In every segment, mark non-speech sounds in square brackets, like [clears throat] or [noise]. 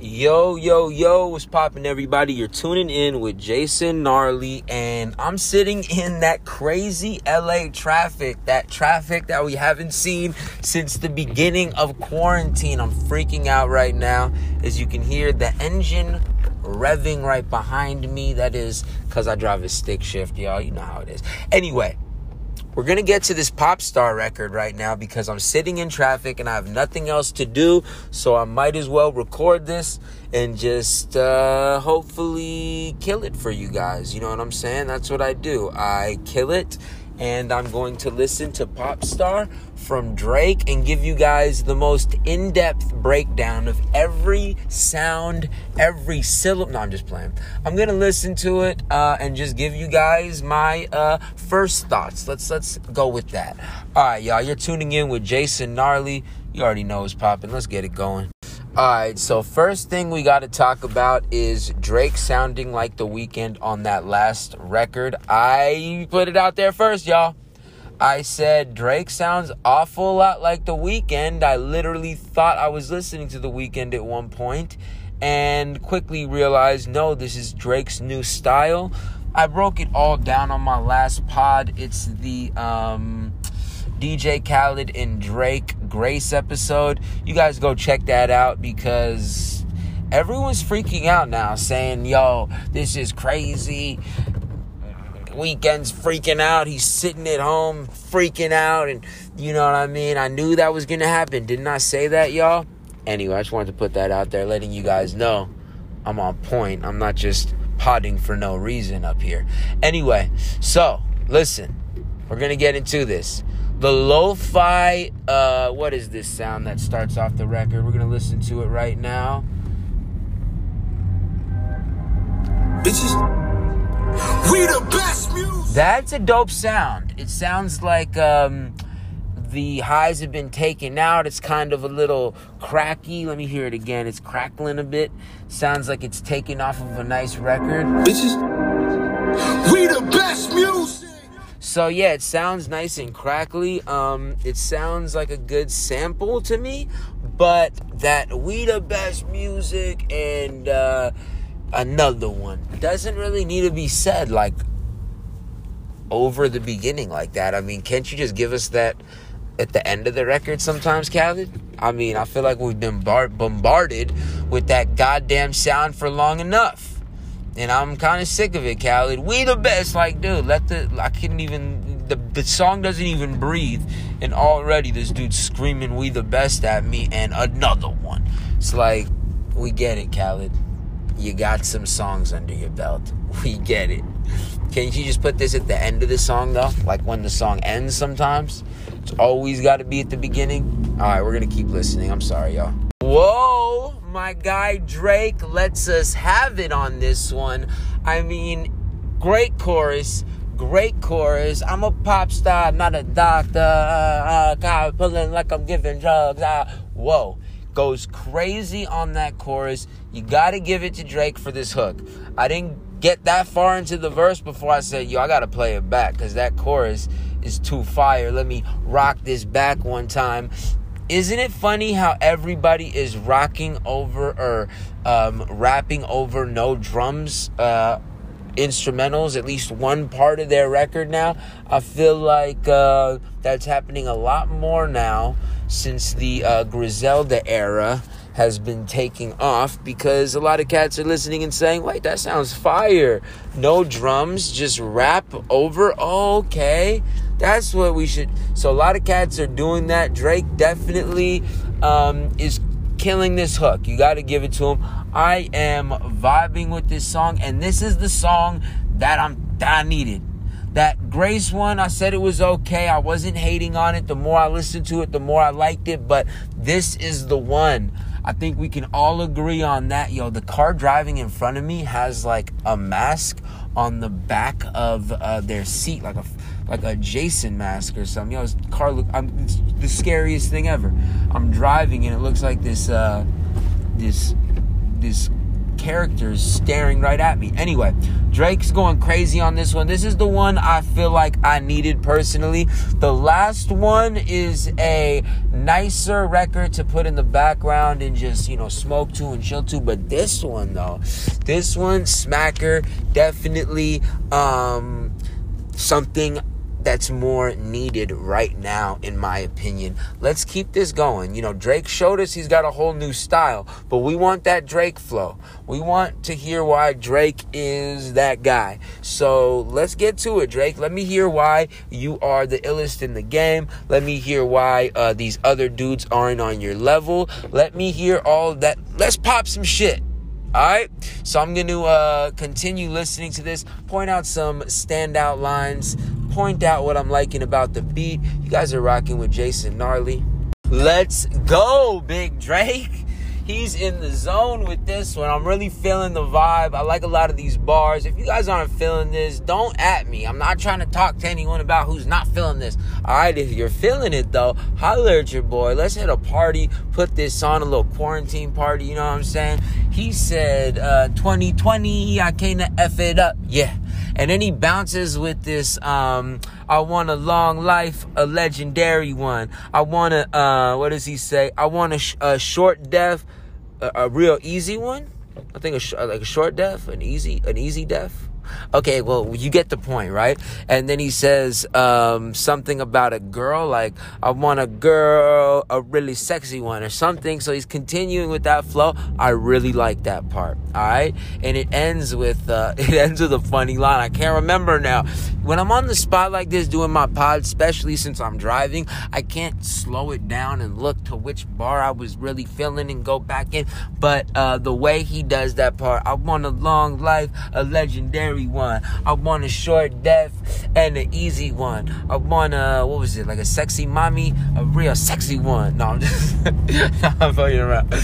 Yo, yo, yo, what's poppin', everybody? You're tuning in with Jason Gnarly, and I'm sitting in that crazy LA traffic, that traffic that we haven't seen since the beginning of quarantine. I'm freaking out right now. As you can hear, the engine revving right behind me. That is because I drive a stick shift, y'all. You know how it is. Anyway, we're going to get to this pop star record right now because I'm sitting in traffic and I have nothing else to do. So I might as well record this and just uh, hopefully kill it for you guys. You know what I'm saying? That's what I do. I kill it and I'm going to listen to Pop Star from Drake and give you guys the most in depth breakdown of every sound, every syllable. No, I'm just playing. I'm gonna listen to it uh, and just give you guys my uh, first thoughts. Let's let's go with that. All right, y'all. You're tuning in with Jason Gnarly. You already know it's popping. Let's get it going. All right, so first thing we got to talk about is Drake sounding like The Weeknd on that last record. I put it out there first, y'all. I said Drake sounds awful lot like The Weeknd. I literally thought I was listening to The Weeknd at one point and quickly realized no, this is Drake's new style. I broke it all down on my last pod. It's the um DJ Khaled and Drake Grace episode. You guys go check that out because everyone's freaking out now saying, yo, this is crazy. Weeknd's freaking out. He's sitting at home freaking out. And you know what I mean? I knew that was going to happen. Didn't I say that, y'all? Anyway, I just wanted to put that out there, letting you guys know I'm on point. I'm not just potting for no reason up here. Anyway, so listen, we're going to get into this the lo-fi uh what is this sound that starts off the record? We're gonna listen to it right now. Bitches. We the best music. That's a dope sound. It sounds like um the highs have been taken out. It's kind of a little cracky. Let me hear it again. It's crackling a bit. Sounds like it's taken off of a nice record. Bitches. We the best music so yeah, it sounds nice and crackly. Um, it sounds like a good sample to me, but that we the best music and uh, another one doesn't really need to be said like over the beginning like that. I mean, can't you just give us that at the end of the record sometimes, Khaled? I mean, I feel like we've been bar- bombarded with that goddamn sound for long enough. And I'm kind of sick of it, Khaled. We the best. Like, dude, let the. I couldn't even. The, the song doesn't even breathe. And already this dude's screaming, We the best at me. And another one. It's like, we get it, Khaled. You got some songs under your belt. [laughs] We get it. Can't you just put this at the end of the song, though? Like when the song ends sometimes? It's always got to be at the beginning. All right, we're going to keep listening. I'm sorry, y'all. Whoa! my guy Drake lets us have it on this one. I mean, great chorus, great chorus. I'm a pop star, not a doctor. Uh, uh, pulling like I'm giving drugs. Uh, whoa. Goes crazy on that chorus. You gotta give it to Drake for this hook. I didn't get that far into the verse before I said, yo, I gotta play it back because that chorus is too fire. Let me rock this back one time isn't it funny how everybody is rocking over or um, rapping over no drums uh, instrumentals at least one part of their record now? I feel like uh, that's happening a lot more now since the uh, griselda era has been taking off because a lot of cats are listening and saying wait that sounds fire. No drums just rap over? Okay that's what we should. So a lot of cats are doing that. Drake definitely um, is killing this hook. You got to give it to him. I am vibing with this song, and this is the song that I'm that I needed. That Grace one, I said it was okay. I wasn't hating on it. The more I listened to it, the more I liked it. But this is the one. I think we can all agree on that. Yo, the car driving in front of me has like a mask on the back of uh, their seat, like a like a Jason mask or something. You know, car look. I'm it's the scariest thing ever. I'm driving and it looks like this uh, this this characters staring right at me. Anyway, Drake's going crazy on this one. This is the one I feel like I needed personally. The last one is a nicer record to put in the background and just, you know, smoke to and chill to. But this one, though, this one, Smacker, definitely um, something that's more needed right now, in my opinion. Let's keep this going. You know, Drake showed us he's got a whole new style, but we want that Drake flow. We want to hear why Drake is that guy. So let's get to it, Drake. Let me hear why you are the illest in the game. Let me hear why uh, these other dudes aren't on your level. Let me hear all that. Let's pop some shit. All right, so I'm going to uh, continue listening to this, point out some standout lines, point out what I'm liking about the beat. You guys are rocking with Jason Gnarly. Let's go, Big Drake. He's in the zone with this one. I'm really feeling the vibe. I like a lot of these bars. If you guys aren't feeling this, don't at me. I'm not trying to talk to anyone about who's not feeling this. All right, if you're feeling it though, holler at your boy. Let's hit a party. Put this on a little quarantine party. You know what I'm saying? He said, uh, 2020, I came to F it up. Yeah. And then he bounces with this, um, I want a long life, a legendary one. I want a, uh, what does he say? I want a, sh- a short death, a, a, real easy one. I think a sh- like a short death, an easy, an easy death. Okay, well, you get the point, right? And then he says um, something about a girl, like, I want a girl, a really sexy one, or something. So he's continuing with that flow. I really like that part, all right? And it ends with, uh, [laughs] it ends with a funny line. I can't remember now. When I'm on the spot like this doing my pod, especially since I'm driving, I can't slow it down and look to which bar I was really feeling and go back in. But uh, the way he does that part, I want a long life, a legendary one. I want a short death and an easy one. I want a what was it like a sexy mommy, a real sexy one. No, I'm just [laughs] I'm fucking around.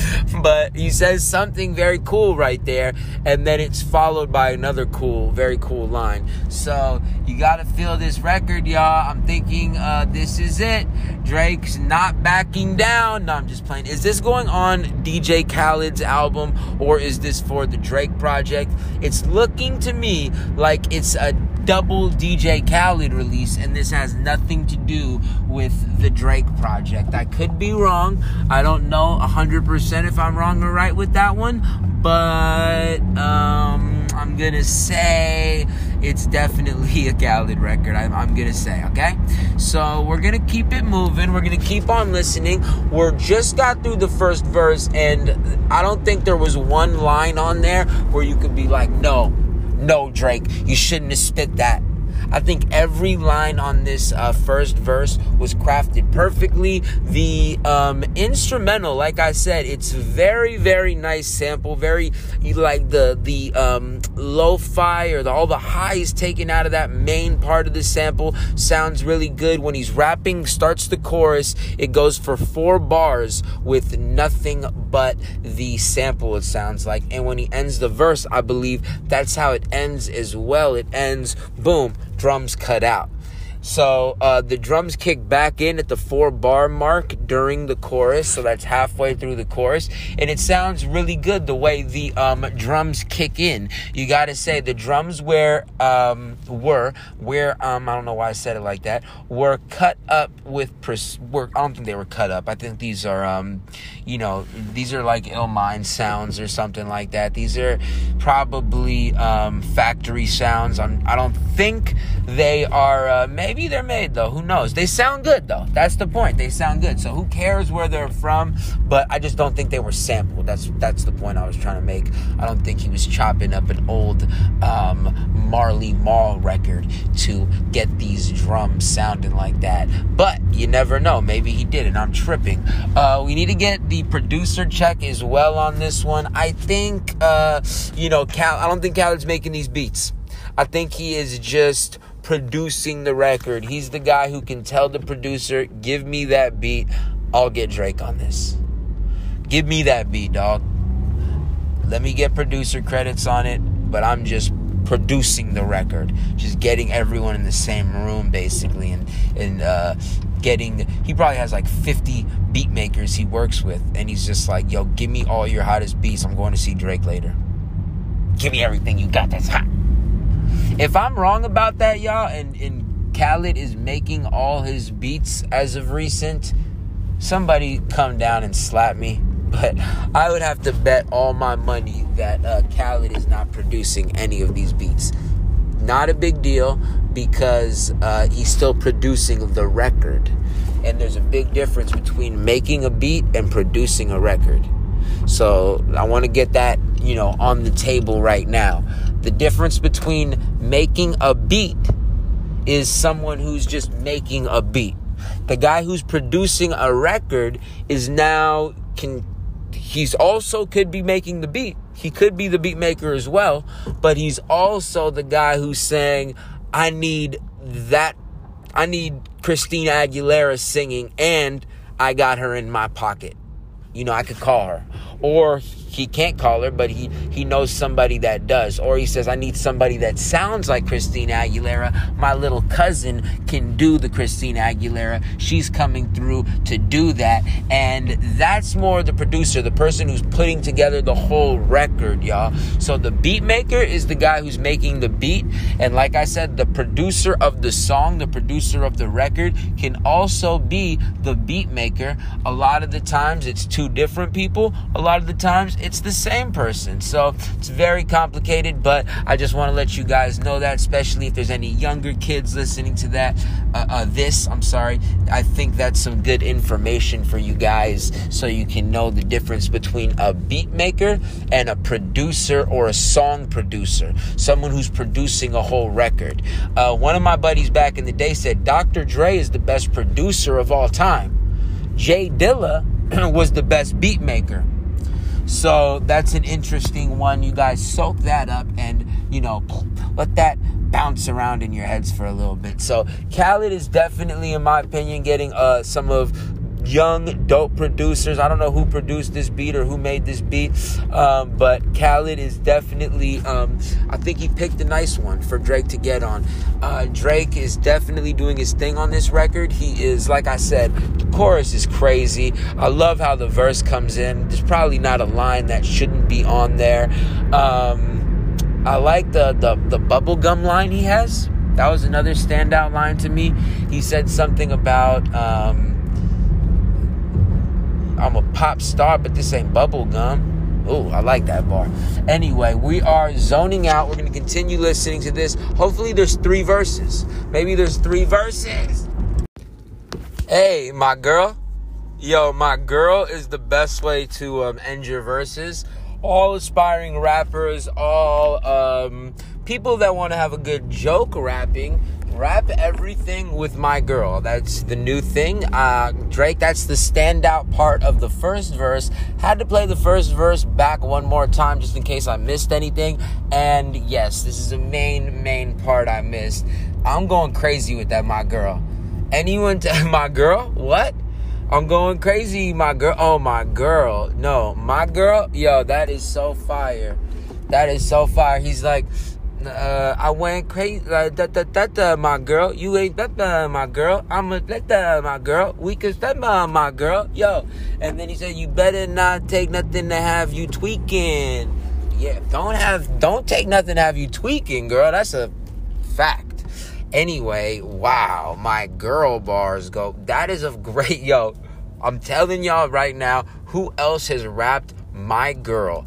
But he says something very cool right there, and then it's followed by another cool, very cool line. So you gotta feel this record, y'all. I'm thinking uh, this is it. Drake's not backing down. No, I'm just playing. Is this going on DJ Khaled's album or is this for the Drake project? It's looking to me like it's a double DJ Khaled release, and this has nothing to do with the Drake project. I could be wrong. I don't know 100% if I'm wrong or right with that one, but um, I'm gonna say it's definitely a Khaled record. I'm, I'm gonna say, okay? So we're gonna keep it moving. We're gonna keep on listening. We're just got through the first verse, and I don't think there was one line on there where you could be like, no no, Drake, you shouldn't have spit that. I think every line on this uh, first verse was crafted perfectly. The um, instrumental, like I said, it's very, very nice sample. Very like the the um, lo-fi or the, all the highs taken out of that main part of the sample sounds really good. When he's rapping, starts the chorus, it goes for four bars with nothing but the sample. It sounds like, and when he ends the verse, I believe that's how it ends as well. It ends boom drums cut out. So uh, the drums kick back in at the four bar mark during the chorus. So that's halfway through the chorus. And it sounds really good the way the um, drums kick in. You got to say the drums where um, were, where, um, I don't know why I said it like that, were cut up with, pres- were, I don't think they were cut up. I think these are, um, you know, these are like Illmind sounds or something like that. These are probably um, factory sounds. I'm, I don't think they are, uh, maybe Maybe they're made though. Who knows? They sound good though. That's the point. They sound good. So who cares where they're from? But I just don't think they were sampled. That's that's the point I was trying to make. I don't think he was chopping up an old um, Marley Marl record to get these drums sounding like that. But you never know. Maybe he did, and I'm tripping. Uh, we need to get the producer check as well on this one. I think, uh, you know, Cal. I don't think Khaled's making these beats. I think he is just producing the record. He's the guy who can tell the producer, give me that beat. I'll get Drake on this. Give me that beat, dog. Let me get producer credits on it, but I'm just producing the record. Just getting everyone in the same room, basically, and, and, uh, getting he probably has like 50 beat makers he works with and he's just like yo give me all your hottest beats i'm going to see drake later Give me everything you got that's hot. If I'm wrong about that, y'all, and, and Khaled is making all his beats as of recent, somebody come down and slap me. But [laughs] I would have to bet all my money that uh, Khaled is not producing any of these beats. Not a big deal because uh, he's still producing the record. And there's a big difference between making a beat and producing a record. So I want to get that, you know, on the table right now. The difference between making a beat is someone who's just making a beat. The guy who's producing a record is now can he's also could be making the beat. He could be the beat maker as well, but he's also the guy who's saying, I need that I need Christina Aguilera singing and I got her in my pocket. You know, I could call her. Or he can't call her, but he he knows somebody that does. Or he says, I need somebody that sounds like Christina Aguilera. My little cousin can do the Christina Aguilera. She's coming through to do that. And that's more the producer, the person who's putting together the whole record, y'all. So the beat maker is the guy who's making the beat. And like I said, the producer of the song, the producer of the record, can also be the beat maker. A lot of the times it's two different people. A lot of the times it's the same person. So it's very complicated, but I just want to let you guys know that, especially if there's any younger kids listening to that, uh, uh, this, I'm sorry. I think that's some good information for you guys so you can know the difference between a beat maker and a producer or a song producer, someone who's producing a whole record. Uh, one of my buddies back in the day said Dr. Dre is the best producer of all time. Jay Dilla [clears throat] was the best beat maker. So that's an interesting one. You guys soak that up and, you know, let that bounce around in your heads for a little bit. So Khaled is definitely, in my opinion, getting uh, some of young, dope producers. I don't know who produced this beat or who made this beat, um, but Khaled is definitely, um, I think he picked a nice one for Drake to get on. Uh, Drake is definitely doing his thing on this record. He is, like I said, the chorus is crazy. I love how the verse comes in. There's probably not a line that shouldn't be on there. Um, I like the, the, the bubblegum line he has. That was another standout line to me. He said something about, um, I'm a pop star, but this ain't bubble gum. Ooh, I like that bar. Anyway, we are zoning out. We're going to continue listening to this. Hopefully, there's three verses. Maybe there's three verses. Hey, my girl. Yo, my girl is the best way to um, end your verses. All aspiring rappers, all um, people that want to have a good joke rapping rap everything with my girl. That's the new thing. Uh, Drake, that's the standout part of the first verse. Had to play the first verse back one more time just in case I missed anything. And yes, this is the main, main part I missed. I'm going crazy with that, my girl. Anyone, t- [laughs] my girl? What? I'm going crazy, my girl. Oh, my girl. No, my girl. Yo, that is so fire. That is so fire. He's like, uh, I went crazy. Like, that, da, da, da, my girl. You ain't that, da, my girl. I'm a that, da, my girl. We can that, uh, my girl. Yo. And then he said, you better not take nothing to have you tweaking. Yeah, don't have, don't take nothing to have you tweaking, girl. That's a fact. Anyway, wow, my girl bars go. That is a [laughs] great, yo. I'm telling y'all right now, who else has rapped my girl?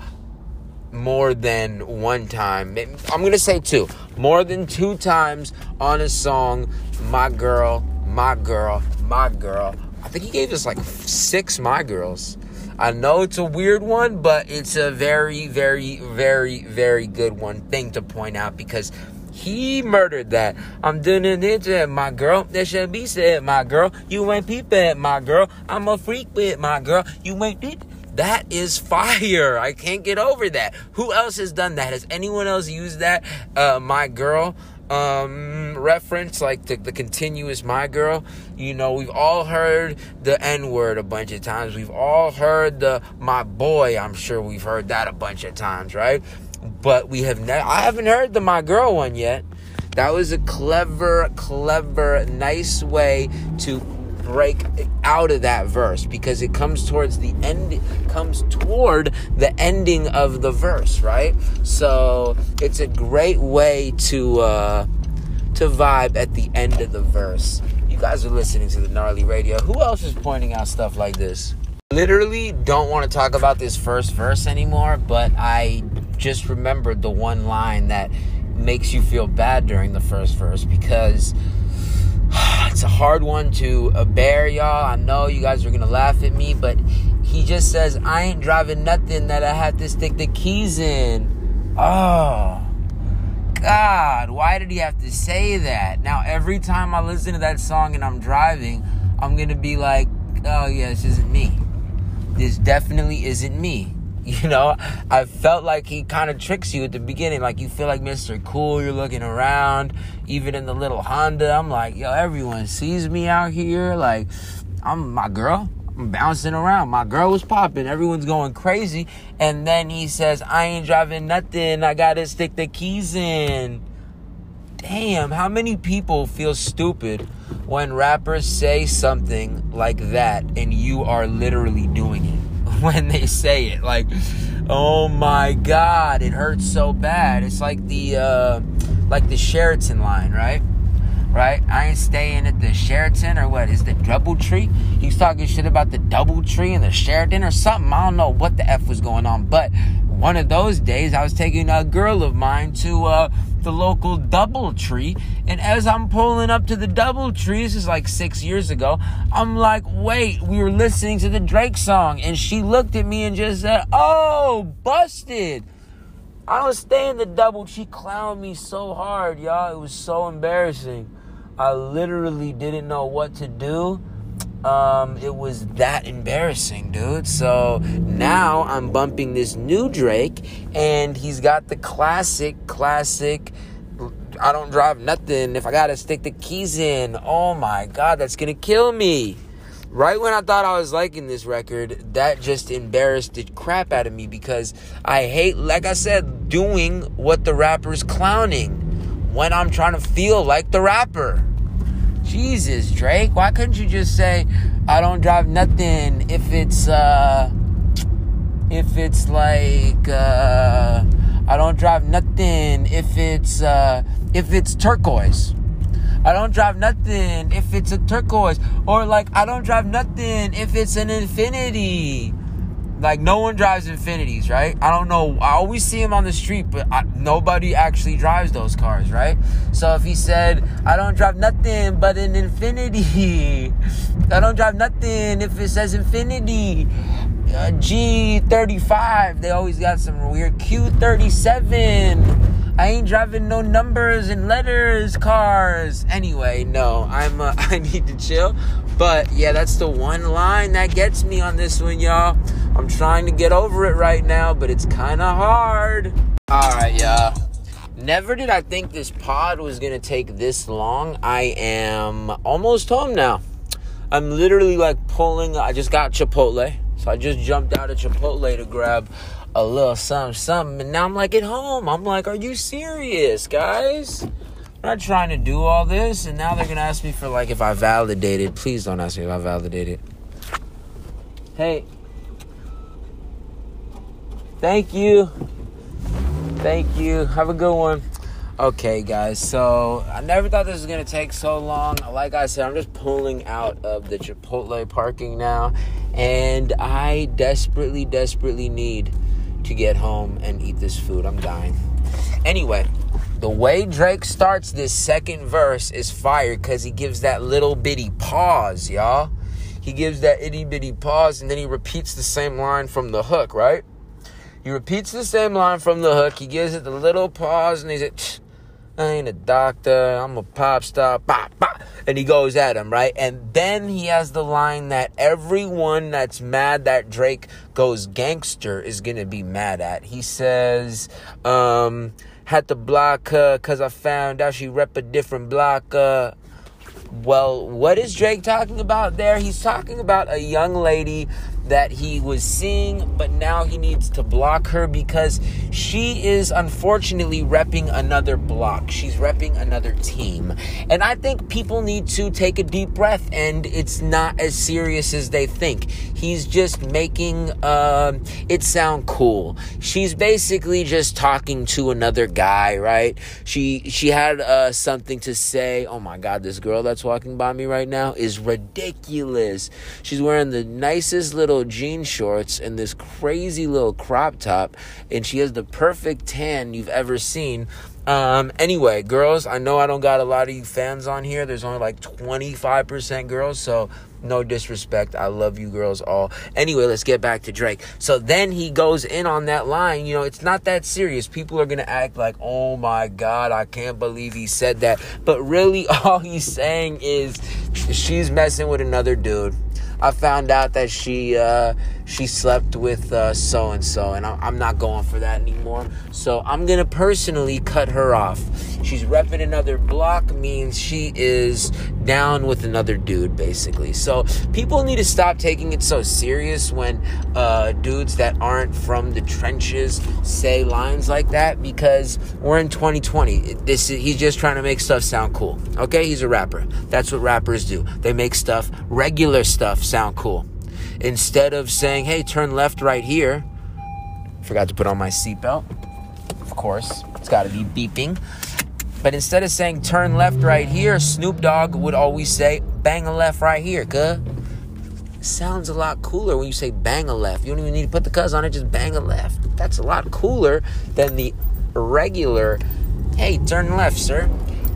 More than one time. I'm going to say two. More than two times on a song, My Girl, My Girl, My Girl. I think he gave us like six My Girls. I know it's a weird one, but it's a very, very, very, very good one thing to point out because he murdered that. I'm doing it, my girl. That should be said, my girl. You ain't peeping, my girl. I'm a freak with my girl. You ain't. That is fire. I can't get over that. Who else has done that? Has anyone else used that? Uh, my girl um reference like the, the continuous my girl you know we've all heard the n-word a bunch of times we've all heard the my boy i'm sure we've heard that a bunch of times right but we have never i haven't heard the my girl one yet that was a clever clever nice way to break out of that verse because it comes towards the end comes toward the ending of the verse, right? So it's a great way to uh to vibe at the end of the verse. You guys are listening to the gnarly radio. Who else is pointing out stuff like this? Literally don't want to talk about this first verse anymore, but I just remembered the one line that makes you feel bad during the first verse because it's a hard one to uh, bear, y'all. I know you guys are gonna laugh at me, but he just says, I ain't driving nothing that I have to stick the keys in. Oh, God, why did he have to say that? Now, every time I listen to that song and I'm driving, I'm gonna be like, oh, yeah, this isn't me. This definitely isn't me. [laughs] You know, I felt like he kind of tricks you at the beginning. Like you feel like Mr. Cool, you're looking around, even in the little Honda. I'm like, yo, everyone sees me out here. Like, I'm my girl. I'm bouncing around. My girl was popping. Everyone's going crazy. And then he says, I ain't driving nothing. I gotta stick the keys in. Damn, how many people feel stupid when rappers say something like that and you are literally doing it? [laughs] when they say it. Like, oh my god, it hurts so bad. It's like the uh, like the Sheraton line, right? Right? I ain't staying at the Sheraton or what is the DoubleTree? He's talking shit about the Double Tree and the Sheraton or something. I don't know what the F was going on, but one of those days I was taking a girl of mine to uh, the local DoubleTree, and as I'm pulling up to the DoubleTree, this is like six years ago, I'm like, wait, we were listening to the Drake song, and she looked at me and just said, oh, busted. I was staying stay the double. She clowned me so hard, y'all. It was so embarrassing. I literally didn't know what to do um, it was that embarrassing, dude. So now I'm bumping this new Drake, and he's got the classic, classic. I don't drive nothing if I gotta stick the keys in. Oh my god, that's gonna kill me. Right when I thought I was liking this record, that just embarrassed the crap out of me because I hate, like I said, doing what the rapper's clowning when I'm trying to feel like the rapper. Jesus, Drake, why couldn't you just say, I don't drive nothing if it's, uh, if it's like, uh, I don't drive nothing if it's, uh, if it's turquoise. I don't drive nothing if it's a turquoise. Or like, I don't drive nothing if it's an Infiniti. Like no one drives Infinitis, right? I don't know. I always see him on the street, but I, nobody actually drives those cars, right? So if he said, "I don't drive nothing but an Infiniti," [laughs] I don't drive nothing if it says Infiniti. Uh, G35, they always got some weird Q37. I ain't driving no numbers and letters cars. Anyway, no, I'm uh, [laughs] I need to chill. But yeah, that's the one line that gets me on this one, y'all. I'm trying to get over it right now, but it's kind of hard. All right, y'all. Never did I think this pod was gonna take this long. I am almost home now. I'm literally like pulling. I just got Chipotle, so I just jumped out of Chipotle to grab a little something, something. And now I'm like at home. I'm like, are you serious, guys? Not trying to do all this. And now they're going to ask me for like if I validated. Please don't ask me if I validated. Hey. Thank you. Thank you. Have a good one. Okay, guys, so I never thought this was gonna take so long. Like I said, I'm just pulling out of the Chipotle parking now, and I desperately, desperately need to get home and eat this food. I'm dying. Anyway, the way Drake starts this second verse is fire because he gives that little bitty pause, y'all. He gives that itty bitty pause and then he repeats the same line from the hook, right? He repeats the same line from the hook. He gives it the little pause and he's like, I ain't a doctor. I'm a pop star. Bah, bah. And he goes at him, right? And then he has the line that everyone that's mad that Drake goes gangster is going to be mad at. He says, um, had to block her because I found out she rep a different block. Uh, well, what is Drake talking about there? He's talking about a young lady that he was seeing, but now he needs to block her because she is unfortunately repping another block. She's repping another team. And I think people need to take a deep breath, and it's not as serious as they think. He's just making uh, it sound cool. She's basically just talking to another guy, right? She she had uh, something to say. Oh my God, this girl that's walking by me right now is ridiculous. She's wearing the nicest little jean shorts and this crazy little crop top, and she has the perfect tan you've ever seen. Um, anyway, girls, I know I don't got a lot of you fans on here. There's only like 25% girls, so no disrespect. I love you girls all. Anyway, let's get back to Drake. So then he goes in on that line. You know, it's not that serious. People are going to act like, oh my God, I can't believe he said that. But really, [laughs] all he's saying is she's messing with another dude. I found out that she uh, she slept with so and so, and I'm not going for that anymore. So I'm gonna personally cut her off. She's repping another block means she is down with another dude, basically. So people need to stop taking it so serious when uh, dudes that aren't from the trenches say lines like that because we're in 2020. This is, he's just trying to make stuff sound cool. Okay, he's a rapper. That's what rappers do. They make stuff, regular stuff, sound cool. Instead of saying, "Hey, turn left right here," forgot to put on my seatbelt. Of course, it's got to be beeping. But instead of saying turn left right here, Snoop Dogg would always say bang a left right here, cuh. Sounds a lot cooler when you say bang a left. You don't even need to put the cuz on it, just bang a left. That's a lot cooler than the regular, hey, turn left, sir.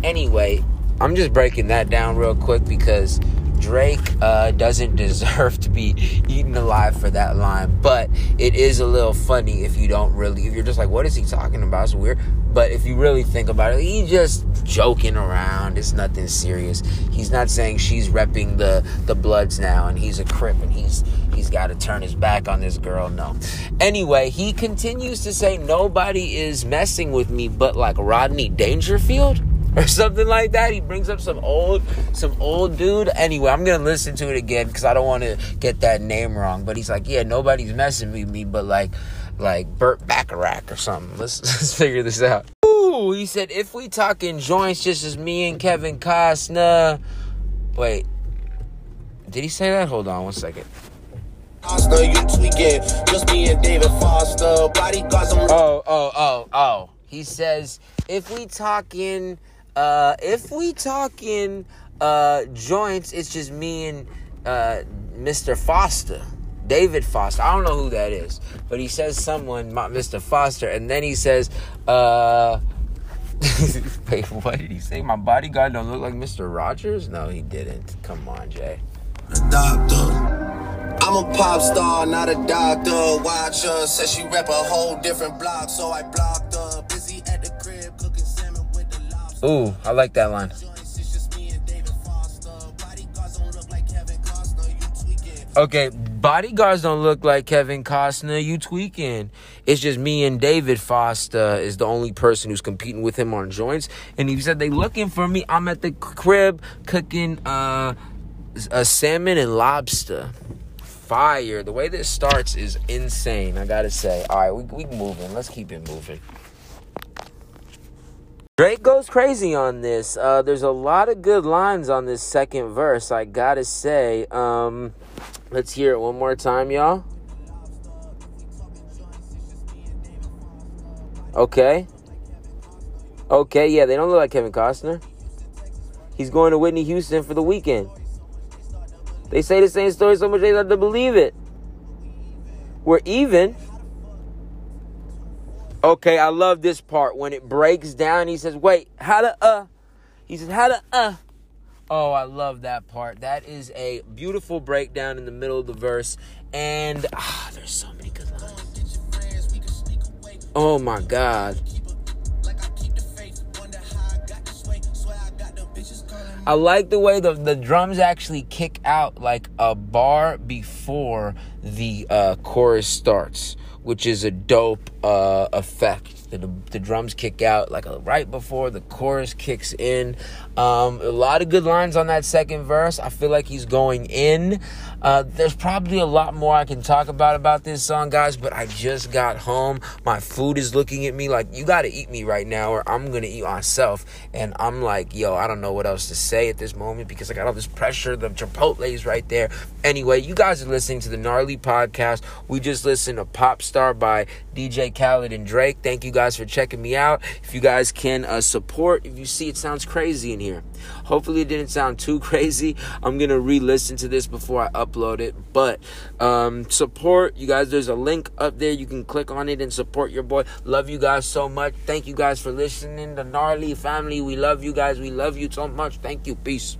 Anyway, I'm just breaking that down real quick because Drake uh, doesn't [laughs] deserve to be eaten alive for that line, but it is a little funny if you don't really, if you're just like, what is he talking about? It's weird. But if you really think about it, he's just joking around. It's nothing serious. He's not saying she's repping the the Bloods now, and he's a Crip, and he's he's got to turn his back on this girl. No. Anyway, he continues to say nobody is messing with me, but like Rodney Dangerfield or something like that. He brings up some old, some old dude. Anyway, I'm gonna listen to it again because I don't want to get that name wrong. But he's like, yeah, nobody's messing with me, but like, like Burt Bacharach or something. [laughs] Let's let's figure this out. Ooh, he said if we talking joints, just as me and Kevin Costner. Wait, did he say that? Hold on one second. Foster, you tweaking. Just me and David Foster. Bodyguards. Oh, oh, oh, oh. He says if we talking uh, if we talking uh, joints, it's just me and uh, Mr. Foster. David Foster. I don't know who that is, but he says someone, Mr. Foster, and then he says, uh, [laughs] wait, what did he say? My bodyguard don't look like Mr. Rogers? No, he didn't. Come on, Jay. Doctor. I'm a pop star, not a doctor. Watch her, says she rep a whole different block, so I blocked Ooh, I like that line. Okay, bodyguards don't look like Kevin Costner. You tweaking. It's just me and David Foster is the only person who's competing with him on joints. And he said they looking for me. I'm at the crib cooking uh, a salmon and lobster. Fire. The way this starts is insane, I gotta say. All right, we, we moving. Let's keep it moving. Drake goes crazy on this. Uh, there's a lot of good lines on this second verse, I gotta say. Um, Let's hear it one more time, y'all. Okay. Okay, yeah, they don't look like Kevin Costner. He's going to Whitney Houston for the weekend. They say the same story so much they have to believe it. We're even. Okay, I love this part when it breaks down. He says, "Wait, how to uh?" He says, "How to uh?" Oh, I love that part. That is a beautiful breakdown in the middle of the verse. And ah, there's so many good lines. Oh my God. I like the way the, the drums actually kick out like a bar before the uh, chorus starts, which is a dope uh, effect. The, the, drums kick out like right before the chorus kicks in. Um, a lot of good lines on that second verse. I feel like he's going in. Uh, there's probably a lot more I can talk about about this song, guys, but I just got home. My food is looking at me like, you got to eat me right now, or I'm to eat myself. And I'm like, yo, I don't know what else to say at this moment because I got all this pressure. The Chipotle's right there. Anyway, you guys are listening to the Gnarly Podcast. We just listened to Pop Star by DJ Khaled and Drake. Thank you guys for checking me out. If you guys can uh, support, if you see it sounds crazy here, hopefully it didn't sound too [laughs] crazy. I'm gonna re-listen to this before I upload it. But um, support you guys. There's a link up there. You can click on it and support your boy. Love you guys so much. Thank you guys for listening. The gnarly family. We love you guys. We love you so much. Thank you. Peace.